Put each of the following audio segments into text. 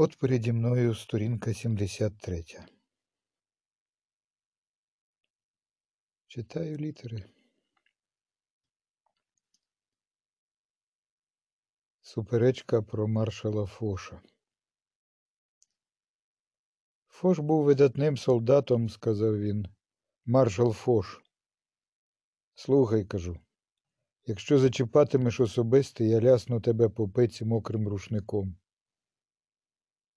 От переді мною сторінка 73. Читаю літери. Суперечка про маршала Фоша. Фош був видатним солдатом, сказав він. Маршал Фош. Слухай, кажу, якщо зачіпатимеш особисто, я лясну тебе по пиці мокрим рушником.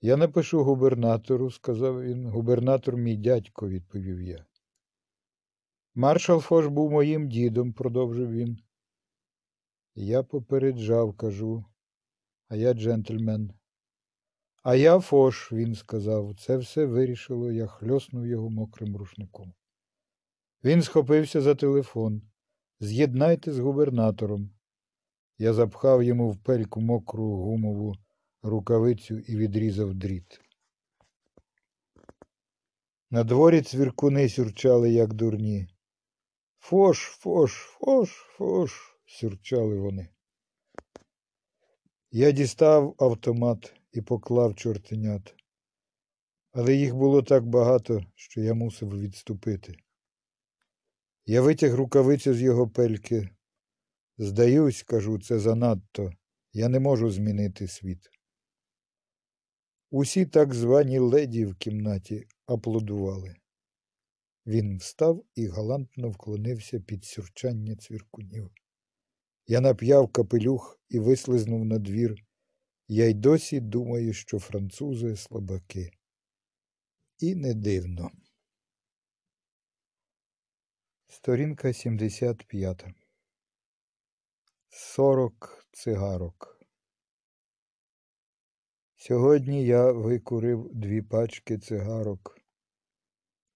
Я напишу губернатору, сказав він. Губернатор мій дядько, відповів я. Маршал Фош був моїм дідом, продовжив він. Я попереджав, кажу, а я джентльмен. А я Фош, він сказав, це все вирішило, я хльоснув його мокрим рушником. Він схопився за телефон. З'єднайте з губернатором. Я запхав йому в пельку мокру гумову рукавицю і відрізав дріт. На дворі цвіркуни сюрчали, як дурні. Фош, фош, фош, фош, сюрчали вони. Я дістав автомат і поклав чортенят, але їх було так багато, що я мусив відступити. Я витяг рукавицю з його пельки. Здаюсь, кажу, це занадто. Я не можу змінити світ. Усі так звані леді в кімнаті аплодували. Він встав і галантно вклонився під сюрчання цвіркунів. Я нап'яв капелюх і вислизнув на двір. Я й досі думаю, що французи слабаки. І не дивно. Сторінка 75. Сорок цигарок. Сьогодні я викурив дві пачки цигарок.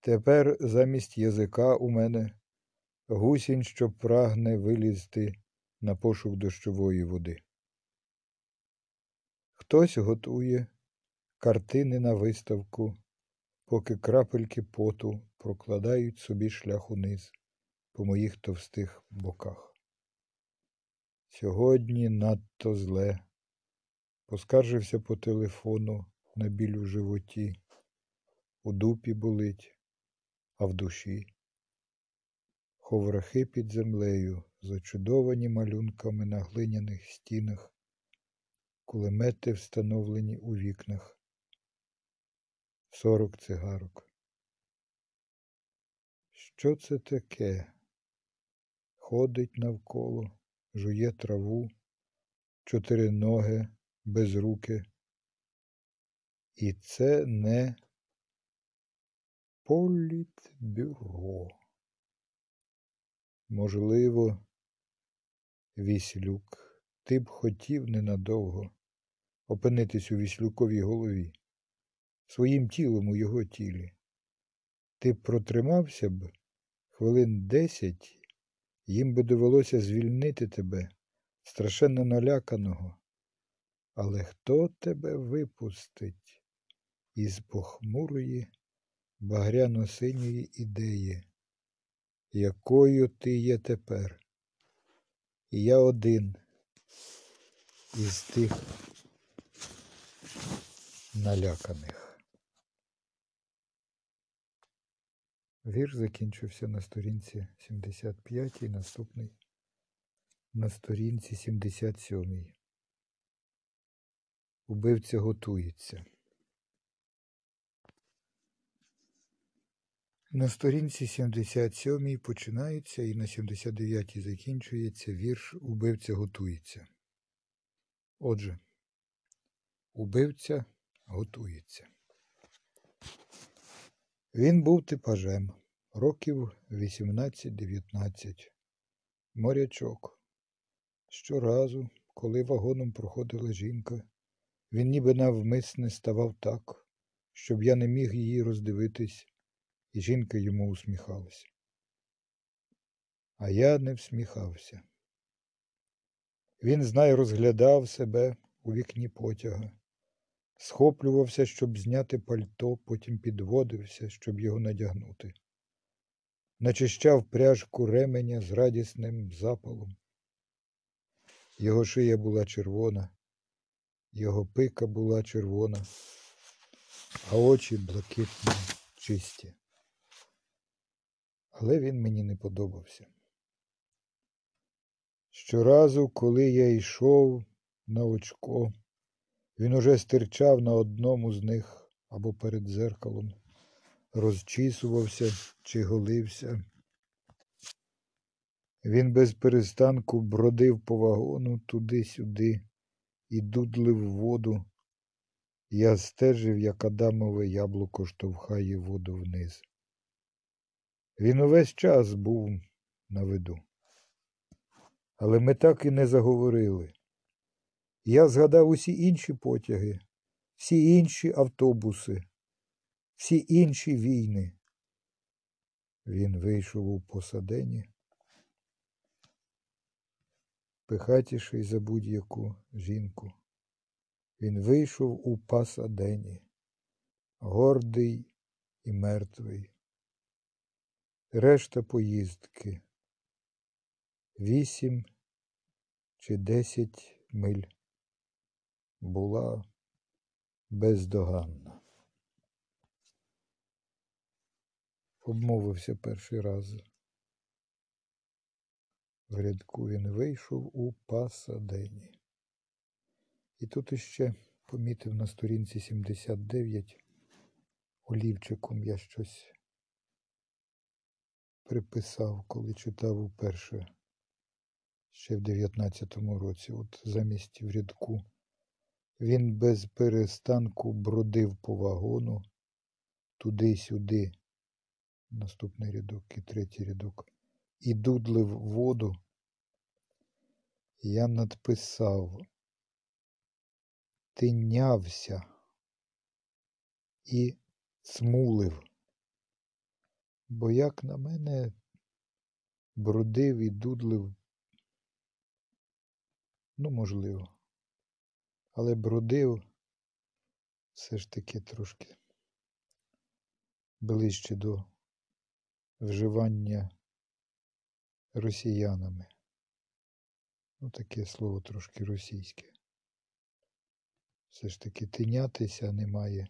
Тепер замість язика у мене гусінь, що прагне вилізти на пошук дощової води. Хтось готує картини на виставку, поки крапельки поту прокладають собі шлях униз по моїх товстих боках. Сьогодні надто зле. Поскаржився по телефону на біль у животі, у дупі болить, а в душі. Ховрахи під землею, зачудовані малюнками на глиняних стінах, кулемети встановлені у вікнах, сорок цигарок. Що це таке? Ходить навколо, жує траву, чотири без руки. І це не політбюро. Можливо, Віслюк, ти б хотів ненадовго опинитись у віслюковій голові, своїм тілом у його тілі. Ти б протримався б хвилин десять, їм би довелося звільнити тебе, страшенно наляканого. Але хто тебе випустить із похмурої багряно-синьої ідеї, якою ти є тепер? І я один із тих наляканих. Вірш закінчився на сторінці 75 і наступний на сторінці 77. Убивця готується. На сторінці 77 починається і на 79 закінчується вірш Убивця готується. Отже, убивця готується. Він був типажем років 18-19, морячок. Щоразу, коли вагоном проходила жінка, він ніби навмисне ставав так, щоб я не міг її роздивитись, і жінка йому усміхалася. А я не всміхався. Він, знай, розглядав себе у вікні потяга, схоплювався, щоб зняти пальто, потім підводився, щоб його надягнути, начищав пряжку ременя з радісним запалом. Його шия була червона, Його пика була червона, а очі блакитні, чисті. Але він мені не подобався. Щоразу, коли я йшов на очко, він уже стирчав на одному з них або перед зеркалом, розчісувався чи голився. Він без перестанку бродив по вагону туди-сюди і дудлив воду. Я стежив, як Адамове яблуко штовхає воду вниз. Він увесь час був на виду. Але ми так і не заговорили. Я згадав усі інші потяги, всі інші автобуси, всі інші війни. Він вийшов у посадені, пихатіший за будь-яку жінку. Він вийшов у пасадені, гордий і мертвий. Решта поїздки вісім чи десять миль була бездоганна. Обмовився перший раз. В рядку він вийшов у пасадені. І тут іще помітив на сторінці 79 олівчиком я щось приписав, коли читав уперше ще в 19-му році, от замість в рядку. Він без перестанку бродив по вагону туди-сюди, наступний рядок і третій рядок, і дудлив воду. Я надписав, тинявся і смулив. Бо як на мене бродив і дудлив, ну, можливо, але бродив все ж таки трошки ближче до вживання росіянами. Ну, таке слово трошки російське. Все ж таки тинятися немає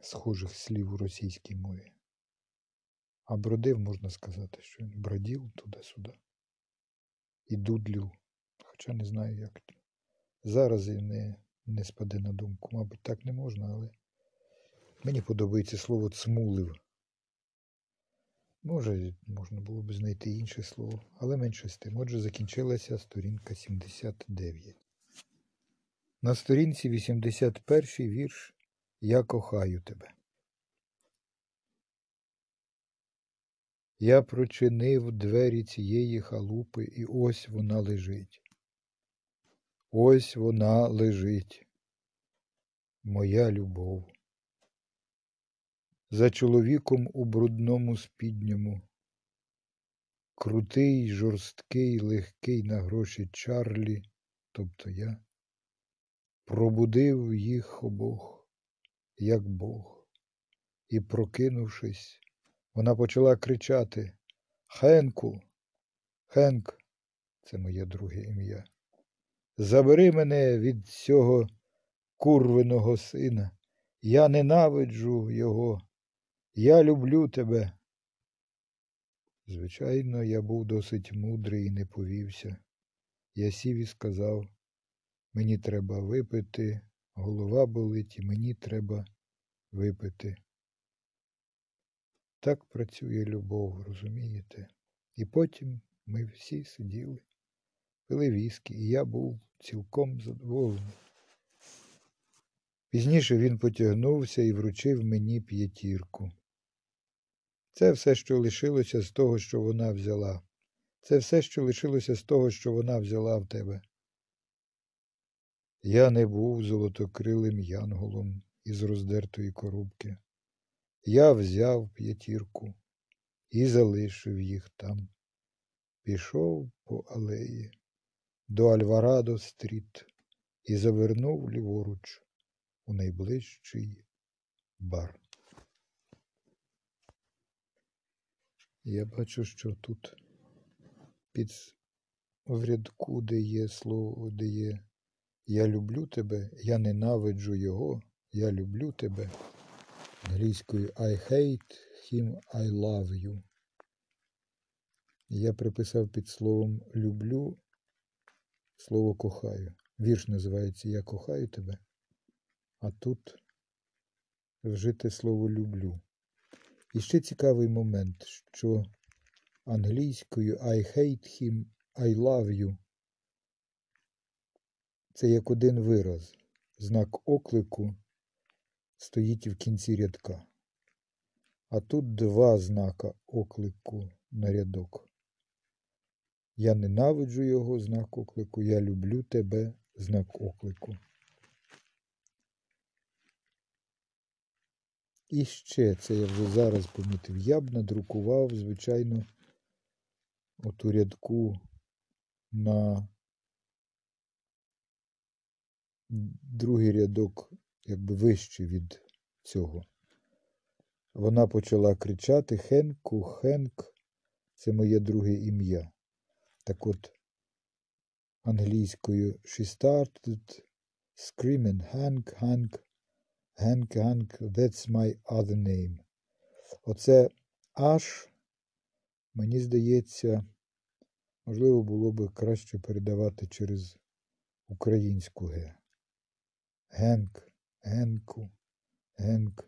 схожих слів у російській мові. А бродив, можна сказати, що він бродів туди-сюди. І дудлів. Хоча не знаю, як. Зараз і не, не спаде на думку. Мабуть, так не можна, але мені подобається слово цмулив. Може, можна було б знайти інше слово, але менше з тим. Отже, закінчилася сторінка 79. На сторінці 81 вірш Я кохаю тебе. Я прочинив двері цієї халупи, і ось вона лежить. Ось вона лежить, моя любов. За чоловіком у брудному спідньому, крутий, жорсткий, легкий на гроші Чарлі, тобто я, пробудив їх обох, як Бог, і, прокинувшись, вона почала кричати Хенку, Хенк, це моє друге ім'я. Забери мене від цього курвиного сина. Я ненавиджу його. Я люблю тебе. Звичайно, я був досить мудрий і не повівся. Я сів і сказав, мені треба випити, голова болить, і мені треба випити. Так працює любов, розумієте? І потім ми всі сиділи, пили віскі, і я був цілком задоволений. Пізніше він потягнувся і вручив мені п'ятірку. Це все, що лишилося з того, що вона взяла. Це все, що лишилося з того, що вона взяла в тебе. Я не був золотокрилим янголом із роздертої коробки. Я взяв п'ятірку і залишив їх там. Пішов по алеї до Альварадо стріт і завернув ліворуч у найближчий бар. Я бачу, що тут під в рядку, де є слово, де є Я люблю тебе, я ненавиджу його, я люблю тебе. Англійською I hate him, I love you. Я приписав під словом люблю слово кохаю. Вірш називається Я кохаю тебе. А тут вжите слово люблю. І ще цікавий момент, що англійською I hate him, I love you. Це як один вираз. Знак оклику стоїть в кінці рядка. А тут два знака оклику на рядок. Я ненавиджу його знак оклику, я люблю тебе знак оклику. І ще це я вже зараз помітив. Я б надрукував, звичайно, оту рядку на другий рядок, якби вище від цього. Вона почала кричати Хенку, Хенк, це моє друге ім'я. Так от, англійською she started screaming Hank, Hank, Hank, that's my other name. Оце аж, мені здається, можливо, було би краще передавати через українську Г. Генк, Генку, Генк.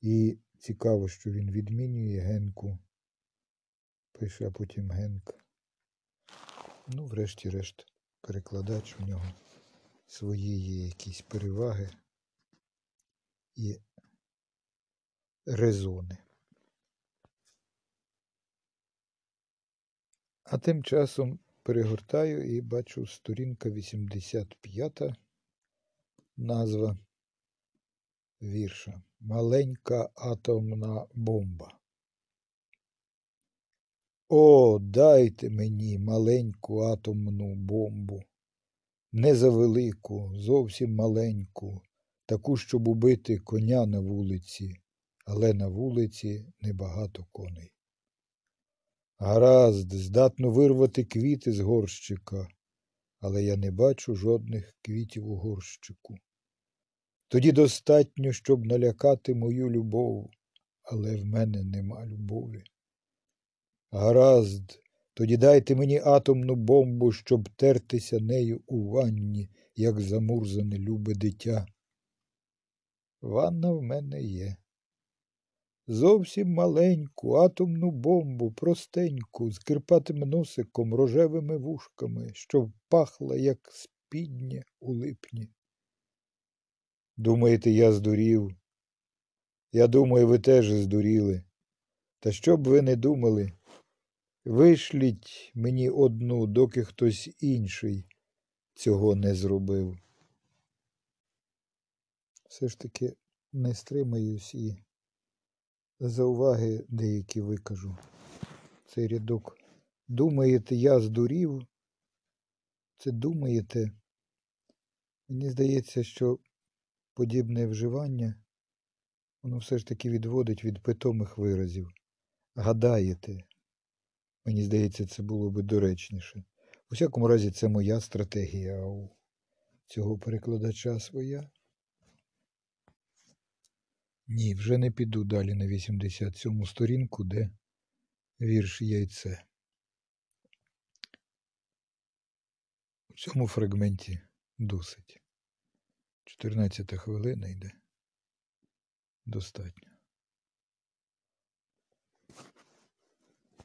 І цікаво, що він відмінює Генку. Пише, а потім Генк. Ну, врешті-решт, перекладач у нього свої є якісь переваги і резони. А тим часом перегортаю і бачу сторінка 85, назва вірша. Маленька атомна бомба. О, дайте мені маленьку атомну бомбу. Не завелику, зовсім маленьку, таку, щоб убити коня на вулиці, але на вулиці небагато коней. Гаразд, здатно вирвати квіти з горщика, але я не бачу жодних квітів у горщику. Тоді достатньо, щоб налякати мою любов, але в мене нема любові. Гаразд, тоді дайте мені атомну бомбу, щоб тертися нею у ванні, як замурзане любе дитя. Ванна в мене є. Зовсім маленьку атомну бомбу, простеньку, з кирпатим носиком, рожевими вушками, що пахла, як спіднє у липні. Думаєте, я здурів? Я думаю, ви теж здуріли. Та що б ви не думали, вишліть мені одну, доки хтось інший цього не зробив. Все ж таки не стримаюсь і за уваги деякі викажу. Цей рядок. Думаєте, я здурів? Це думаєте? Мені здається, що подібне вживання, воно все ж таки відводить від питомих виразів. Гадаєте, мені здається, це було би доречніше. У всякому разі, це моя стратегія, а у цього перекладача своя. Ні, вже не піду далі на 87 сторінку, де вірш яйце. У цьому фрагменті досить. 14 хвилина йде. Достатньо.